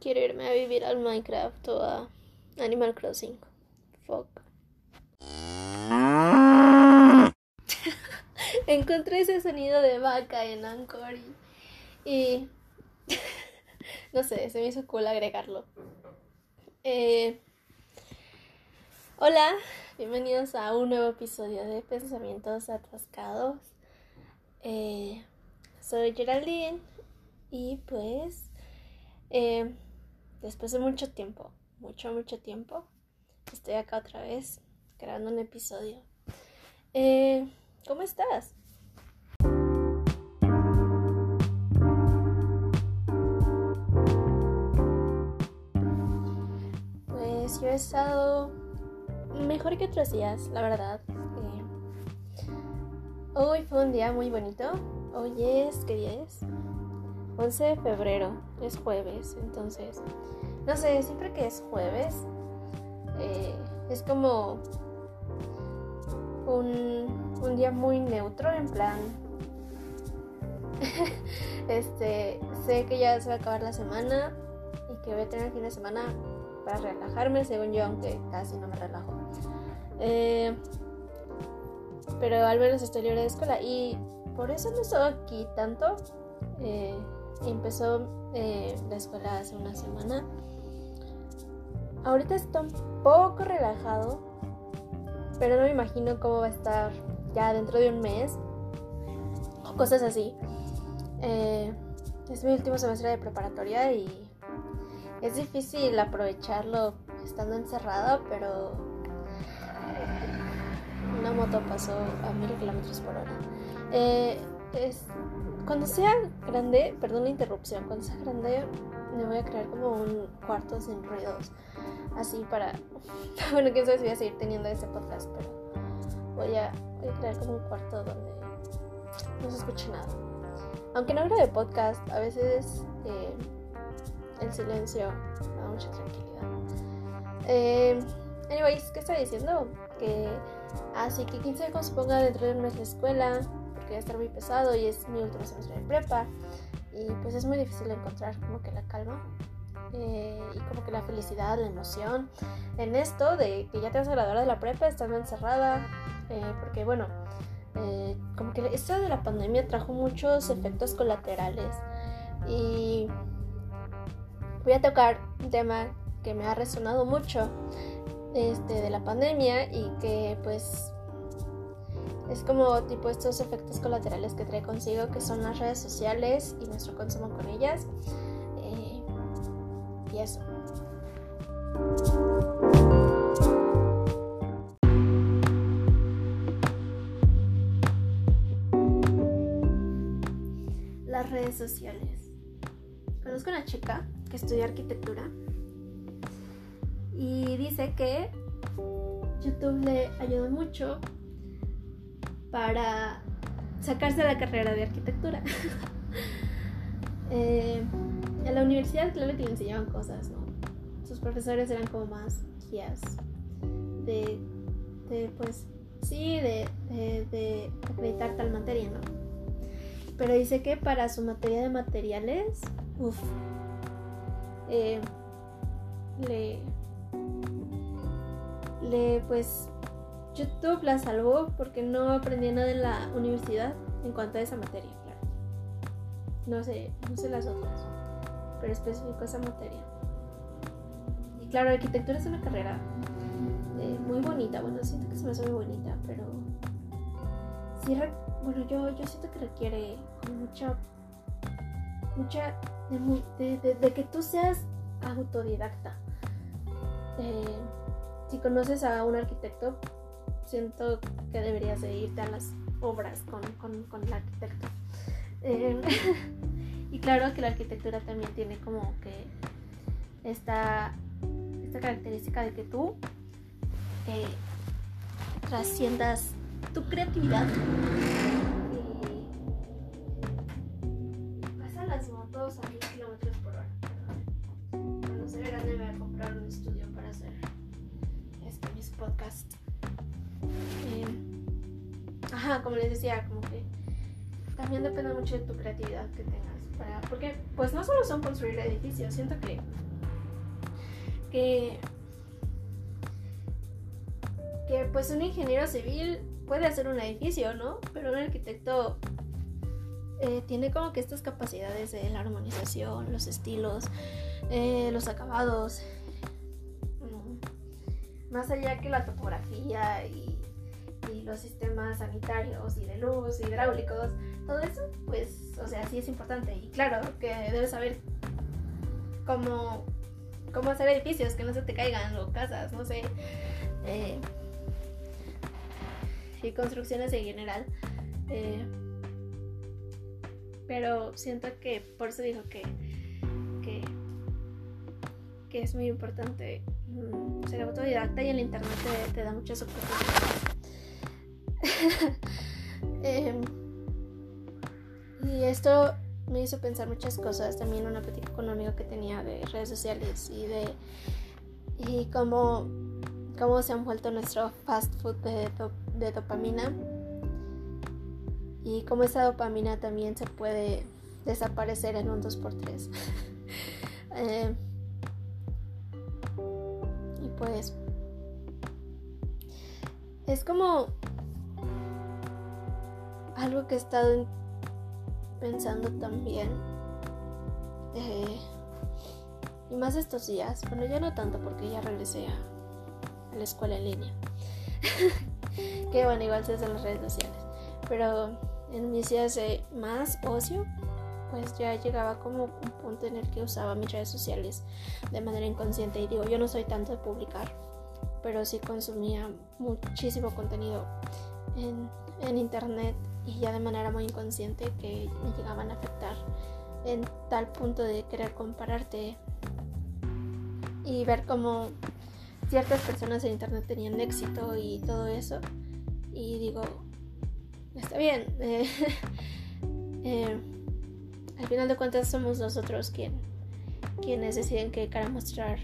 quiero irme a vivir al Minecraft o a Animal Crossing. Fuck. Encontré ese sonido de vaca en Anchor y, y no sé, se me hizo cool agregarlo. Eh, hola, bienvenidos a un nuevo episodio de Pensamientos Atascados. Eh, soy Geraldine y pues eh, después de mucho tiempo, mucho, mucho tiempo, estoy acá otra vez grabando un episodio. Eh, ¿Cómo estás? Pues yo he estado mejor que otros días, la verdad. Eh, hoy fue un día muy bonito. Hoy es, ¿qué día es? 11 de febrero, es jueves, entonces, no sé, siempre que es jueves, eh, es como un, un día muy neutro, en plan, este, sé que ya se va a acabar la semana y que voy a tener el fin de semana para relajarme, según yo, aunque casi no me relajo. Eh, pero al menos estoy libre de escuela y por eso no estoy aquí tanto. Eh, empezó eh, la escuela hace una semana. Ahorita está un poco relajado, pero no me imagino cómo va a estar ya dentro de un mes o cosas así. Eh, es mi último semestre de preparatoria y es difícil aprovecharlo estando encerrado, pero una moto pasó a mil kilómetros por hora. Eh, es, cuando sea grande, perdón la interrupción, cuando sea grande me voy a crear como un cuarto sin ruidos, así para, bueno, quién sabe si voy a seguir teniendo ese podcast, pero voy a, crear como un cuarto donde no se escuche nada. Aunque no de podcast, a veces eh, el silencio da mucha tranquilidad. Eh, anyways, ¿qué estaba diciendo? Que así que quién sabe cómo se ponga dentro de un mes la escuela, porque va a estar muy pesado y es mi último semestre de prepa. Y pues es muy difícil encontrar como que la calma eh, y como que la felicidad, la emoción en esto de que ya te vas a graduar de la prepa estando encerrada. Eh, porque bueno, eh, como que esto de la pandemia trajo muchos efectos colaterales. Y voy a tocar un tema que me ha resonado mucho este, de la pandemia y que pues es como tipo estos efectos colaterales que trae consigo que son las redes sociales y nuestro consumo con ellas. Eh, y eso. Las redes sociales. Conozco una chica que estudia arquitectura y dice que YouTube le ayudó mucho para sacarse la carrera de arquitectura. eh, en la universidad, claro que le enseñaban cosas, ¿no? Sus profesores eran como más guías de, de pues, sí, de, de, de acreditar tal materia, ¿no? Pero dice que para su materia de materiales, uff, eh, le, le, pues, YouTube la salvó porque no aprendí nada en la universidad en cuanto a esa materia, claro. No sé, no sé las otras, pero específico esa materia. Y claro, arquitectura es una carrera eh, muy bonita. Bueno, siento que se me hace muy bonita, pero sí, bueno, yo, yo siento que requiere mucha, mucha, de, de, de que tú seas autodidacta. Eh, si conoces a un arquitecto, siento que deberías de irte a las obras con, con, con el arquitecto. Eh, y claro que la arquitectura también tiene como que esta, esta característica de que tú eh, trasciendas tu creatividad. Decía, como que también depende mucho de tu creatividad que tengas. para, porque pues no solo son construir edificios, siento que que que pues un ingeniero civil puede hacer un edificio, ¿no? Pero un arquitecto eh, tiene como que estas capacidades de la armonización, los estilos, eh, los acabados, más allá que la topografía y, los sistemas sanitarios y de luz, hidráulicos, todo eso, pues, o sea, sí es importante. Y claro, que debes saber cómo, cómo hacer edificios, que no se te caigan, o casas, no sé. Eh, y construcciones en general. Eh, pero siento que por eso digo que, que, es muy importante mm, ser autodidacta y el internet te, da muchas oportunidades. Em, y esto me hizo pensar muchas cosas. También una plática con un amigo que tenía de redes sociales y de y cómo, cómo se han vuelto nuestro fast food de, dopamina y cómo esa dopamina también se puede desaparecer en un 2x3. Eh, y pues es como algo que he estado pensando también. Eh, y más estos días. Bueno, ya no tanto porque ya regresé a, la escuela en línea. que bueno, igual se en las redes sociales. Pero en mis días de más ocio, pues ya llegaba como un punto en el que usaba mis redes sociales de manera inconsciente. Y digo, yo no soy tanto de publicar, pero sí consumía muchísimo contenido en, en internet y ya de manera muy inconsciente que me llegaban a afectar en tal punto de querer compararte y ver cómo ciertas personas en internet tenían éxito y todo eso. Y digo, está bien. Eh, eh, al final de cuentas somos nosotros quien, quienes deciden qué cara mostrar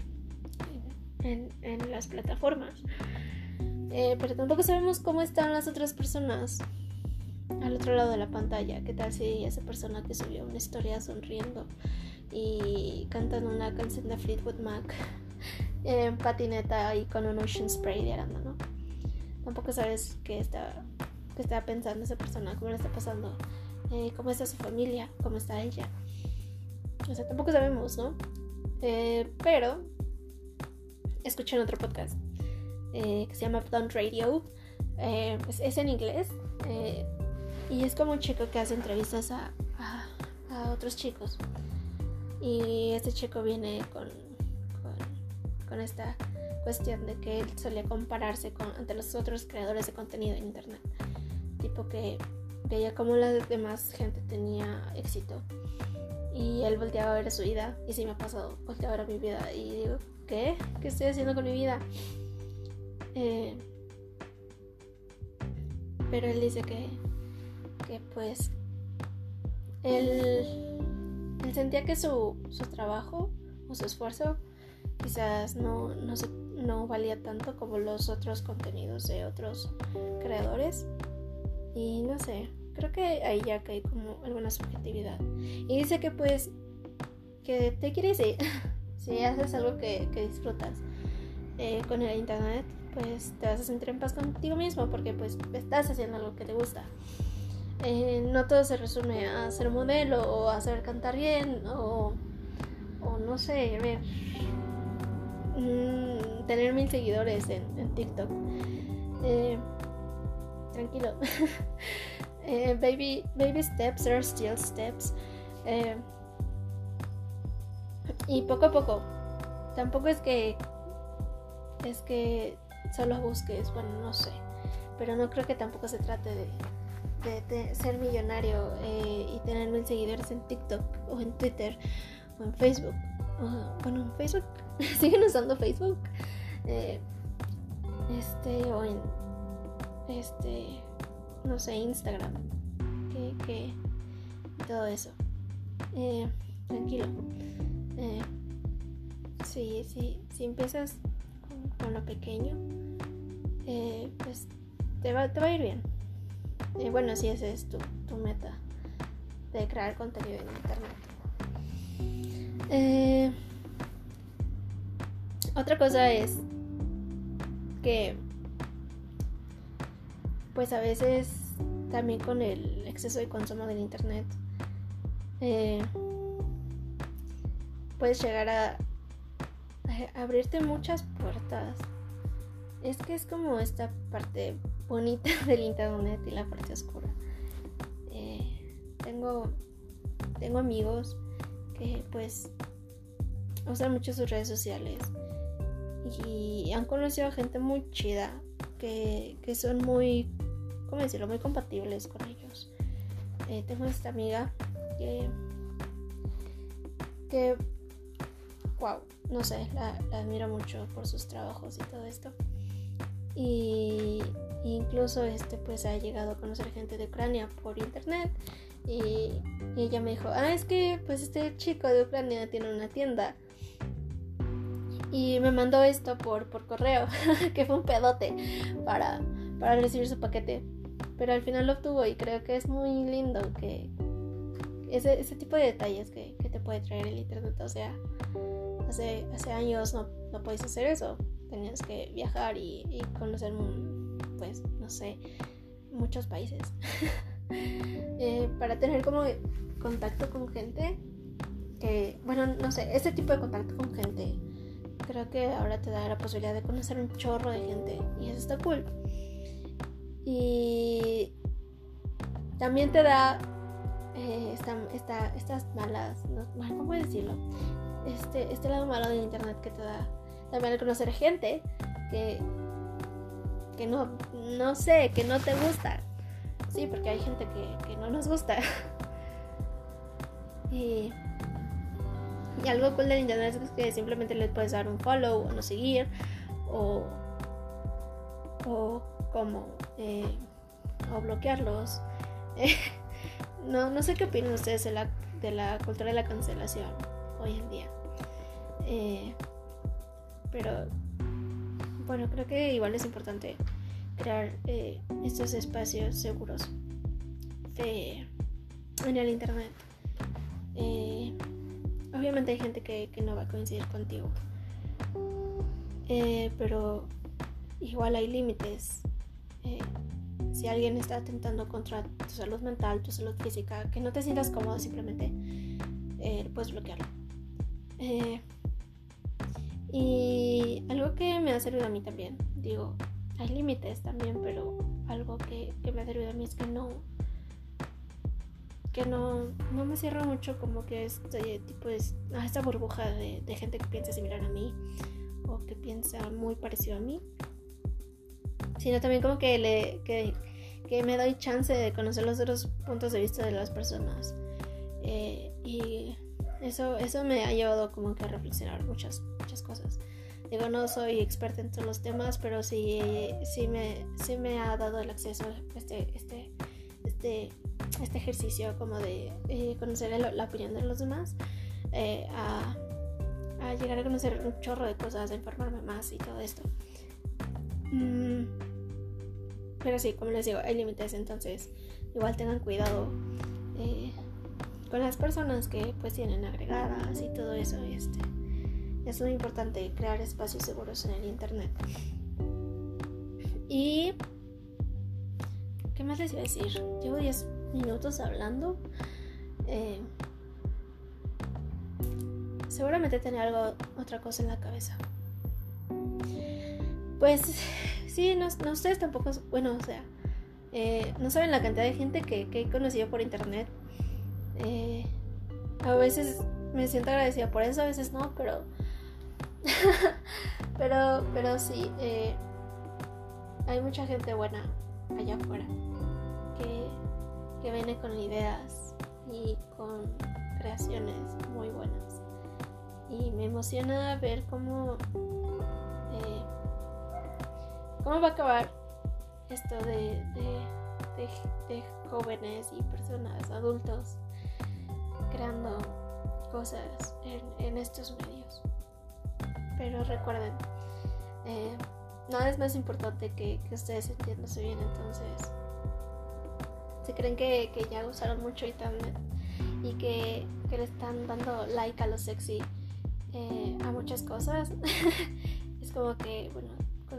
en, las plataformas. Eh, pero tampoco sabemos cómo están las otras personas al otro lado de la pantalla. ¿Qué tal si esa persona que subió una historia sonriendo y cantando una canción de Fleetwood Mac en patineta y con un ocean spray de ¿no? Tampoco sabes qué está qué está pensando esa persona, cómo le está pasando, eh, cómo está su familia, cómo está ella. O sea, tampoco sabemos, ¿no? Eh, pero escuché en otro podcast eh, que se llama Don't Radio. Es, en inglés y es como un chico que hace entrevistas a, a, otros chicos. Y este chico viene con, con, con esta cuestión de que él solía compararse con, ante los otros creadores de contenido en internet tipo que veía como la demás gente tenía éxito y él volteaba a ver su vida y sí me ha pasado, volteaba a ver mi vida y digo, ¿qué? ¿Qué estoy haciendo con mi vida? Eh, pero él dice que, que pues él, él sentía que su, su, trabajo o su esfuerzo quizás no, no, no valía tanto como los otros contenidos de otros creadores y no sé, creo que ahí ya cae como alguna subjetividad. Y dice que pues, que te quieres ir. si haces algo que, disfrutas eh, con el internet, pues te vas a sentir en paz contigo mismo porque pues estás haciendo algo que te gusta. Eh, no todo se resume a ser modelo o a saber cantar bien o, o no sé, ver, mm, tener mil seguidores en, TikTok. Eh, tranquilo. Eh, baby, baby steps are still steps. Y poco a poco. Tampoco es que es que solo busques, bueno, no sé. Pero no creo que tampoco se trate de, ser millonario eh, y tener mil seguidores en TikTok o en Twitter o en Facebook. bueno, en Facebook. ¿Siguen usando Facebook? este, o en este, no sé, Instagram, que, que todo eso. Eh, tranquilo. Eh, sí, sí, si empiezas con, lo pequeño, eh, pues te va, te va a ir bien. Bueno, si esa es tu, tu meta. de crear contenido en internet. Eh, otra cosa es que pues a veces también con el exceso de consumo del internet eh, puedes llegar a, abrirte muchas puertas es que es como esta parte bonita del internet y la parte oscura eh, tengo tengo amigos que pues usan mucho sus redes sociales y han conocido a gente muy chida que, que son muy ¿cómo decirlo? Muy compatibles con ellos. Eh, tengo esta amiga que, que, wow, no sé, la, admiro mucho por sus trabajos y todo esto. Y incluso este pues ha llegado a conocer gente de Ucrania por internet y, ella me dijo, ah, es que pues este chico de Ucrania tiene una tienda y me mandó esto por, por correo, que fue un pedote para, para recibir su paquete. Pero al final lo obtuvo y creo que es muy lindo que ese, ese tipo de detalles que, que, te puede traer el internet, o sea, hace, hace años no, no podías hacer eso, tenías que viajar y, y conocer, pues, no sé, muchos países. eh, para tener como contacto con gente que, bueno, no sé, ese tipo de contacto con gente, creo que ahora te da la posibilidad de conocer un chorro de gente y eso está cool. Y también te da eh, estas malas, ¿cómo decirlo? Este, este lado malo del internet que te da también al conocer gente que, que no, no sé, que no te gusta. Sí, porque hay gente que, que no nos gusta. y, algo cool del internet es que simplemente le puedes dar un follow o no seguir o, o como eh, o bloquearlos. no, no sé qué opinan ustedes de la, de la cultura de la cancelación hoy en día. Eh, pero bueno, creo que igual es importante crear eh, estos espacios seguros en el internet. obviamente hay gente que, que, no va a coincidir contigo. pero igual hay límites eh, si alguien está atentando contra tu salud mental, tu salud física, que no te sientas cómodo simplemente, eh, puedes bloquearlo. Y algo que me ha servido a mí también, digo, hay límites también, pero algo que, me ha servido a mí es que no, que no, no me cierro mucho como que este tipo de, esta burbuja de, gente que piensa similar a mí o que piensa muy parecido a mí sino también como que, le, que, que me doy chance de conocer los otros puntos de vista de las personas. Eh, y eso, eso me ha llevado como que a reflexionar muchas, muchas cosas. Digo, no soy experta en todos los temas, pero sí, sí, me, sí me ha dado el acceso este, este, este, este ejercicio como de eh, conocer la opinión de los demás, eh, a, a, llegar a conocer un chorro de cosas, a informarme más y todo esto. Mm, pero sí, como les digo, hay límites, entonces igual tengan cuidado eh, con las personas que pues tienen agregadas y todo eso. Este, es muy importante crear espacios seguros en el internet. Y... ¿Qué más les iba a decir? Llevo 10 minutos hablando. Eh, seguramente tenía algo, otra cosa en la cabeza. Pues sí, no, no ustedes tampoco, bueno, o sea, eh, no saben la cantidad de gente que, he conocido por internet. Eh, a veces me siento agradecida por eso, a veces no, pero. pero, pero sí, eh, hay mucha gente buena allá afuera que, que viene con ideas y con creaciones muy buenas. Y me emociona ver cómo ¿Cómo va a acabar esto de, de, jóvenes y personas, adultos, creando cosas en, estos medios? Pero recuerden, eh, nada es más importante que, que ustedes entiendan bien, entonces si creen que, que, ya usaron mucho internet, y que, que le están dando like a lo sexy eh, a muchas cosas. es como que, bueno,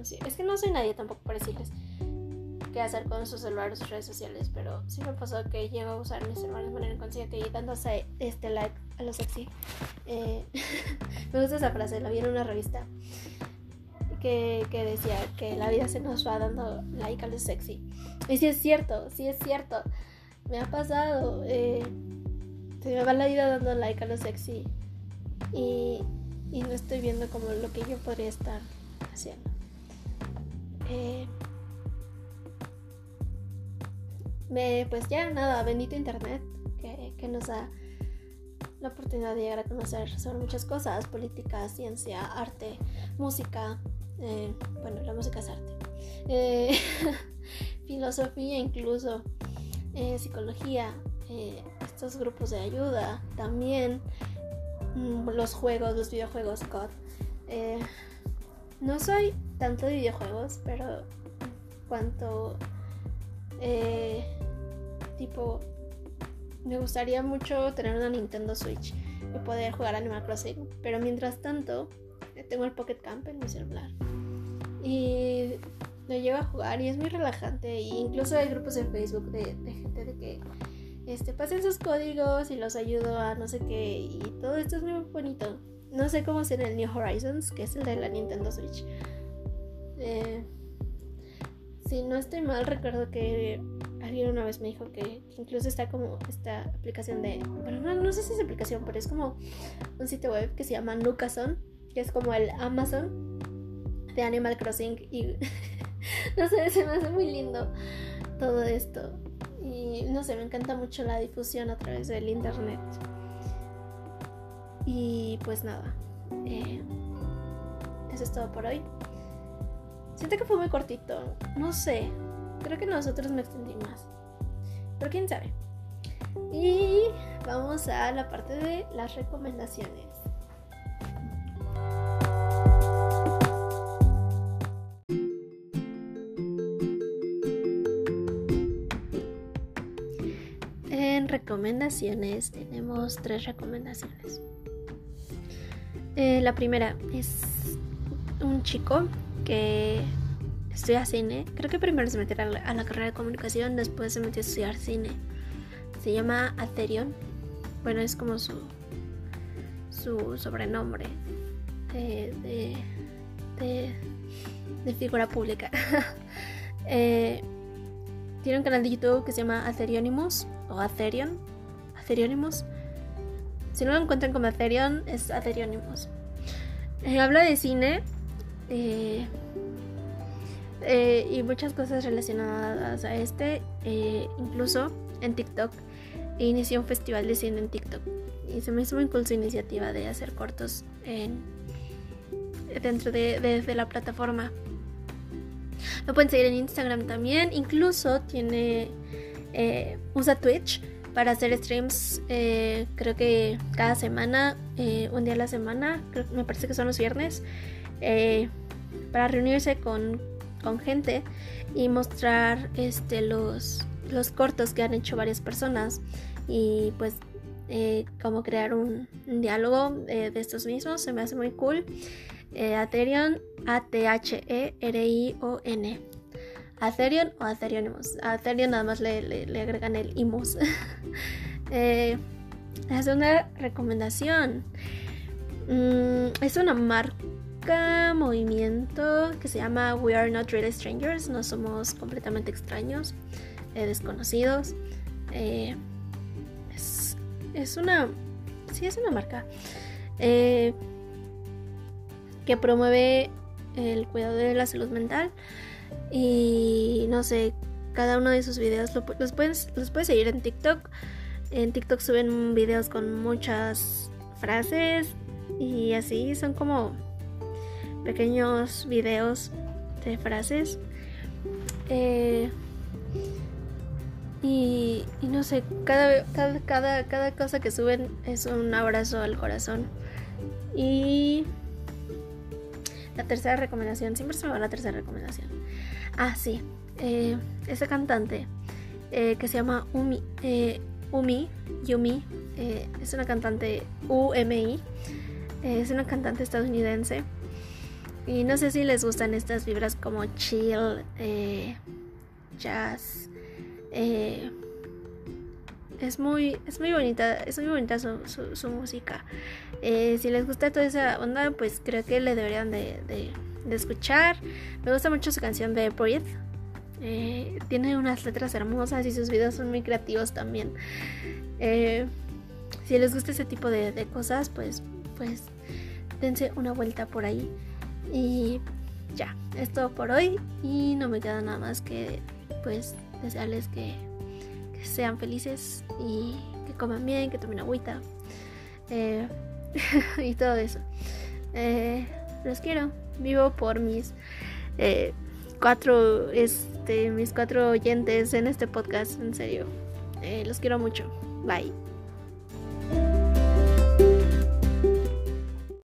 es que no soy nadie tampoco para decirles qué hacer con su celular o sus redes sociales, pero sí me pasó que llego a usar mi celular de manera inconsciente y dándose este like a lo sexy. Eh, me gusta esa frase, la vi en una revista que, que, decía que la vida se nos va dando like a lo sexy. Y sí es cierto, sí es cierto. Me ha pasado. Eh, se me va la vida dando like a lo sexy. Y, y no estoy viendo como lo que yo podría estar haciendo. Eh, me, pues ya nada, bendito internet que, que, nos da la oportunidad de llegar a conocer sobre muchas cosas, política, ciencia, arte, música, eh, bueno, la música es arte, eh, filosofía incluso, psicología, estos grupos de ayuda, también mm, los juegos, los videojuegos COD. no soy tanto de videojuegos, pero cuanto eh, tipo me gustaría mucho tener una Nintendo Switch y poder jugar Animal Crossing, pero mientras tanto eh, tengo el Pocket Camp en mi celular y lo llevo a jugar y es muy relajante e incluso hay grupos en Facebook de, gente de que este, pasen sus códigos y los ayudo a no sé qué y todo esto es muy bonito. No sé cómo será el New Horizons, que es el de la Nintendo Switch. Eh, si no estoy mal, recuerdo que alguien una vez me dijo que, incluso está como esta aplicación de. Bueno, no, sé si es aplicación, pero es como un sitio web que se llama Nukason, que es como el Amazon de Animal Crossing. Y no sé, se me hace muy lindo todo esto. Y no sé, me encanta mucho la difusión a través del internet. Y pues nada, eh, eso es todo por hoy. Siento que fue muy cortito. No sé. Creo que nosotros me extendí más. Pero quién sabe. Y vamos a la parte de las recomendaciones. En recomendaciones tenemos tres recomendaciones. Eh, la primera es un chico que estudia cine. Creo que primero se metió a la, carrera de comunicación, después se metió a estudiar cine. Se llama Atherion. Bueno, es como su, su sobrenombre de, de, figura pública. Eh, tiene un canal de YouTube que se llama Atherionimus o Atherion. Atherionimus. Si no lo encuentran como Atherion, es Atherionimus. Eh, habla de cine eh, eh, y muchas cosas relacionadas a este, eh, incluso en TikTok. Inició un festival de cine en TikTok y se me hizo muy cool su iniciativa de hacer cortos en, dentro de, la plataforma. Lo pueden seguir en Instagram también, incluso tiene usa Twitch para hacer streams creo que cada semana, un día a la semana, me parece que son los viernes. Eh, para reunirse con, gente y mostrar este, los, los cortos que han hecho varias personas y pues eh, como crear un, diálogo eh, de estos mismos se me hace muy cool. Atherion A-T-H-E-R-I-O-N Atherion o Atherionimus Atherion nada más le, agregan el imus es una recomendación. Mm, es una marca movimiento que se llama We Are Not Really Strangers, no somos completamente extraños, eh, desconocidos. Eh, es, una, sí, es una marca eh, que promueve el cuidado de la salud mental y no sé, cada uno de sus videos los, puedes, los puedes seguir en TikTok. En TikTok suben videos con muchas frases y así son como pequeños videos de frases. Eh, y, no sé, cada, cada, cada, cosa que suben es un abrazo al corazón. Y la tercera recomendación, siempre se me va la tercera recomendación. Ah, sí, eh, ese cantante eh, que se llama Umi, Umi, Yumi, Eh, es una cantante UMI. Eh, es una cantante estadounidense. Y no sé si les gustan estas vibras como chill, eh, jazz. es muy, es muy bonita, es muy bonita su, música. si les gusta toda esa onda, pues creo que le deberían de, de, escuchar. Me gusta mucho su canción de Breathe. tiene unas letras hermosas y sus videos son muy creativos también. Eh, si les gusta ese tipo de, cosas, pues, pues dense una vuelta por ahí. Y ya, es todo por hoy. Y no me queda nada más que pues desearles que, sean felices y que coman bien, que tomen agüita. Eh, y todo eso. Eh, los quiero. Vivo por mis eh, cuatro, este, mis cuatro oyentes en este podcast. En serio. los quiero mucho. Bye.